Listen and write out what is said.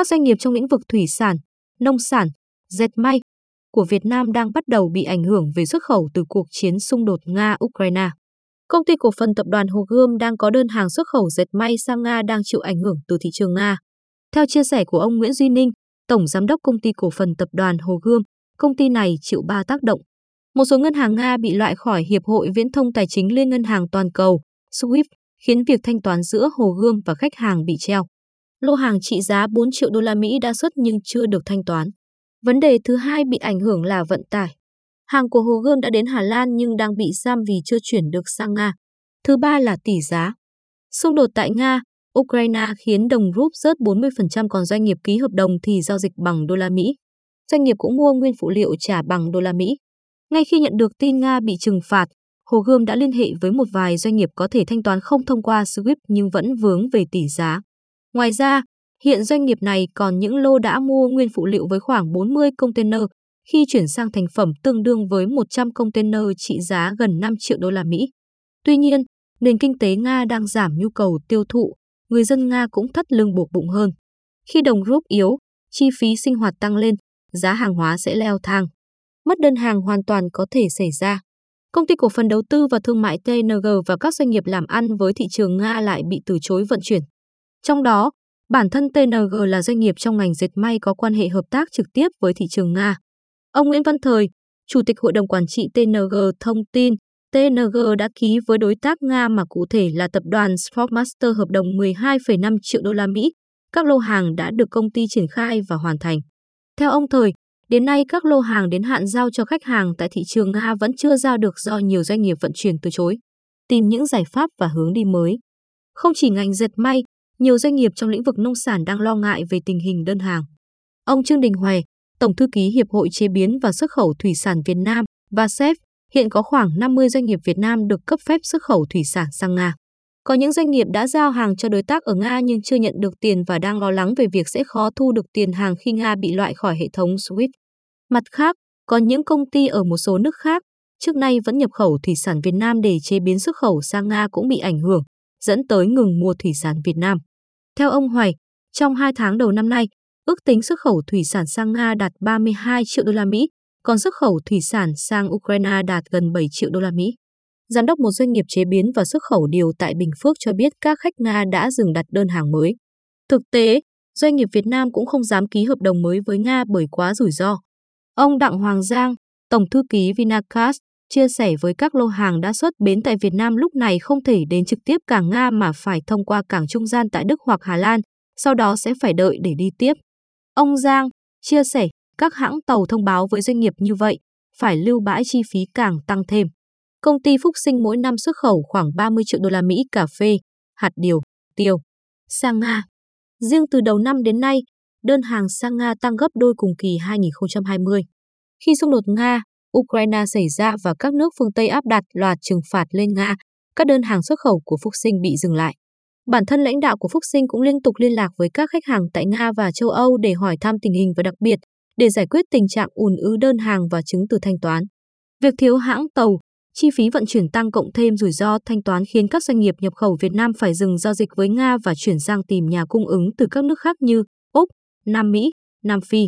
các doanh nghiệp trong lĩnh vực thủy sản, nông sản, dệt may của Việt Nam đang bắt đầu bị ảnh hưởng về xuất khẩu từ cuộc chiến xung đột Nga-Ukraine. Công ty cổ phần tập đoàn Hồ Gươm đang có đơn hàng xuất khẩu dệt may sang Nga đang chịu ảnh hưởng từ thị trường Nga. Theo chia sẻ của ông Nguyễn Duy Ninh, Tổng Giám đốc Công ty Cổ phần Tập đoàn Hồ Gươm, công ty này chịu ba tác động. Một số ngân hàng Nga bị loại khỏi Hiệp hội Viễn thông Tài chính Liên ngân hàng toàn cầu, SWIFT, khiến việc thanh toán giữa Hồ Gươm và khách hàng bị treo. Lô hàng trị giá 4 triệu đô la Mỹ đã xuất nhưng chưa được thanh toán. Vấn đề thứ hai bị ảnh hưởng là vận tải. Hàng của Hồ Gươm đã đến Hà Lan nhưng đang bị giam vì chưa chuyển được sang Nga. Thứ ba là tỷ giá. Xung đột tại Nga, Ukraine khiến đồng rúp rớt 40% còn doanh nghiệp ký hợp đồng thì giao dịch bằng đô la Mỹ. Doanh nghiệp cũng mua nguyên phụ liệu trả bằng đô la Mỹ. Ngay khi nhận được tin Nga bị trừng phạt, Hồ Gươm đã liên hệ với một vài doanh nghiệp có thể thanh toán không thông qua SWIFT nhưng vẫn vướng về tỷ giá. Ngoài ra, hiện doanh nghiệp này còn những lô đã mua nguyên phụ liệu với khoảng 40 container khi chuyển sang thành phẩm tương đương với 100 container trị giá gần 5 triệu đô la Mỹ. Tuy nhiên, nền kinh tế Nga đang giảm nhu cầu tiêu thụ, người dân Nga cũng thắt lưng buộc bụng hơn. Khi đồng rúp yếu, chi phí sinh hoạt tăng lên, giá hàng hóa sẽ leo thang. Mất đơn hàng hoàn toàn có thể xảy ra. Công ty cổ phần đầu tư và thương mại TNG và các doanh nghiệp làm ăn với thị trường Nga lại bị từ chối vận chuyển. Trong đó, bản thân TNG là doanh nghiệp trong ngành dệt may có quan hệ hợp tác trực tiếp với thị trường Nga. Ông Nguyễn Văn Thời, Chủ tịch Hội đồng Quản trị TNG thông tin, TNG đã ký với đối tác Nga mà cụ thể là tập đoàn Sportmaster hợp đồng 12,5 triệu đô la Mỹ. Các lô hàng đã được công ty triển khai và hoàn thành. Theo ông Thời, đến nay các lô hàng đến hạn giao cho khách hàng tại thị trường Nga vẫn chưa giao được do nhiều doanh nghiệp vận chuyển từ chối. Tìm những giải pháp và hướng đi mới. Không chỉ ngành dệt may, nhiều doanh nghiệp trong lĩnh vực nông sản đang lo ngại về tình hình đơn hàng. Ông Trương Đình Hoài, Tổng thư ký Hiệp hội Chế biến và Xuất khẩu Thủy sản Việt Nam, VASEP, hiện có khoảng 50 doanh nghiệp Việt Nam được cấp phép xuất khẩu thủy sản sang Nga. Có những doanh nghiệp đã giao hàng cho đối tác ở Nga nhưng chưa nhận được tiền và đang lo lắng về việc sẽ khó thu được tiền hàng khi Nga bị loại khỏi hệ thống SWIFT. Mặt khác, có những công ty ở một số nước khác trước nay vẫn nhập khẩu thủy sản Việt Nam để chế biến xuất khẩu sang Nga cũng bị ảnh hưởng, dẫn tới ngừng mua thủy sản Việt Nam. Theo ông Hoài, trong hai tháng đầu năm nay, ước tính xuất khẩu thủy sản sang Nga đạt 32 triệu đô la Mỹ, còn xuất khẩu thủy sản sang Ukraine đạt gần 7 triệu đô la Mỹ. Giám đốc một doanh nghiệp chế biến và xuất khẩu điều tại Bình Phước cho biết các khách Nga đã dừng đặt đơn hàng mới. Thực tế, doanh nghiệp Việt Nam cũng không dám ký hợp đồng mới với Nga bởi quá rủi ro. Ông Đặng Hoàng Giang, Tổng thư ký Vinacast, chia sẻ với các lô hàng đã xuất bến tại Việt Nam lúc này không thể đến trực tiếp cảng Nga mà phải thông qua cảng trung gian tại Đức hoặc Hà Lan, sau đó sẽ phải đợi để đi tiếp. Ông Giang chia sẻ các hãng tàu thông báo với doanh nghiệp như vậy, phải lưu bãi chi phí càng tăng thêm. Công ty Phúc Sinh mỗi năm xuất khẩu khoảng 30 triệu đô la Mỹ cà phê, hạt điều, tiêu sang Nga. Riêng từ đầu năm đến nay, đơn hàng sang Nga tăng gấp đôi cùng kỳ 2020. Khi xung đột Nga, Ukraine xảy ra và các nước phương Tây áp đặt loạt trừng phạt lên Nga, các đơn hàng xuất khẩu của Phúc Sinh bị dừng lại. Bản thân lãnh đạo của Phúc Sinh cũng liên tục liên lạc với các khách hàng tại Nga và châu Âu để hỏi thăm tình hình và đặc biệt để giải quyết tình trạng ùn ứ đơn hàng và chứng từ thanh toán. Việc thiếu hãng tàu, chi phí vận chuyển tăng cộng thêm rủi ro thanh toán khiến các doanh nghiệp nhập khẩu Việt Nam phải dừng giao dịch với Nga và chuyển sang tìm nhà cung ứng từ các nước khác như Úc, Nam Mỹ, Nam Phi.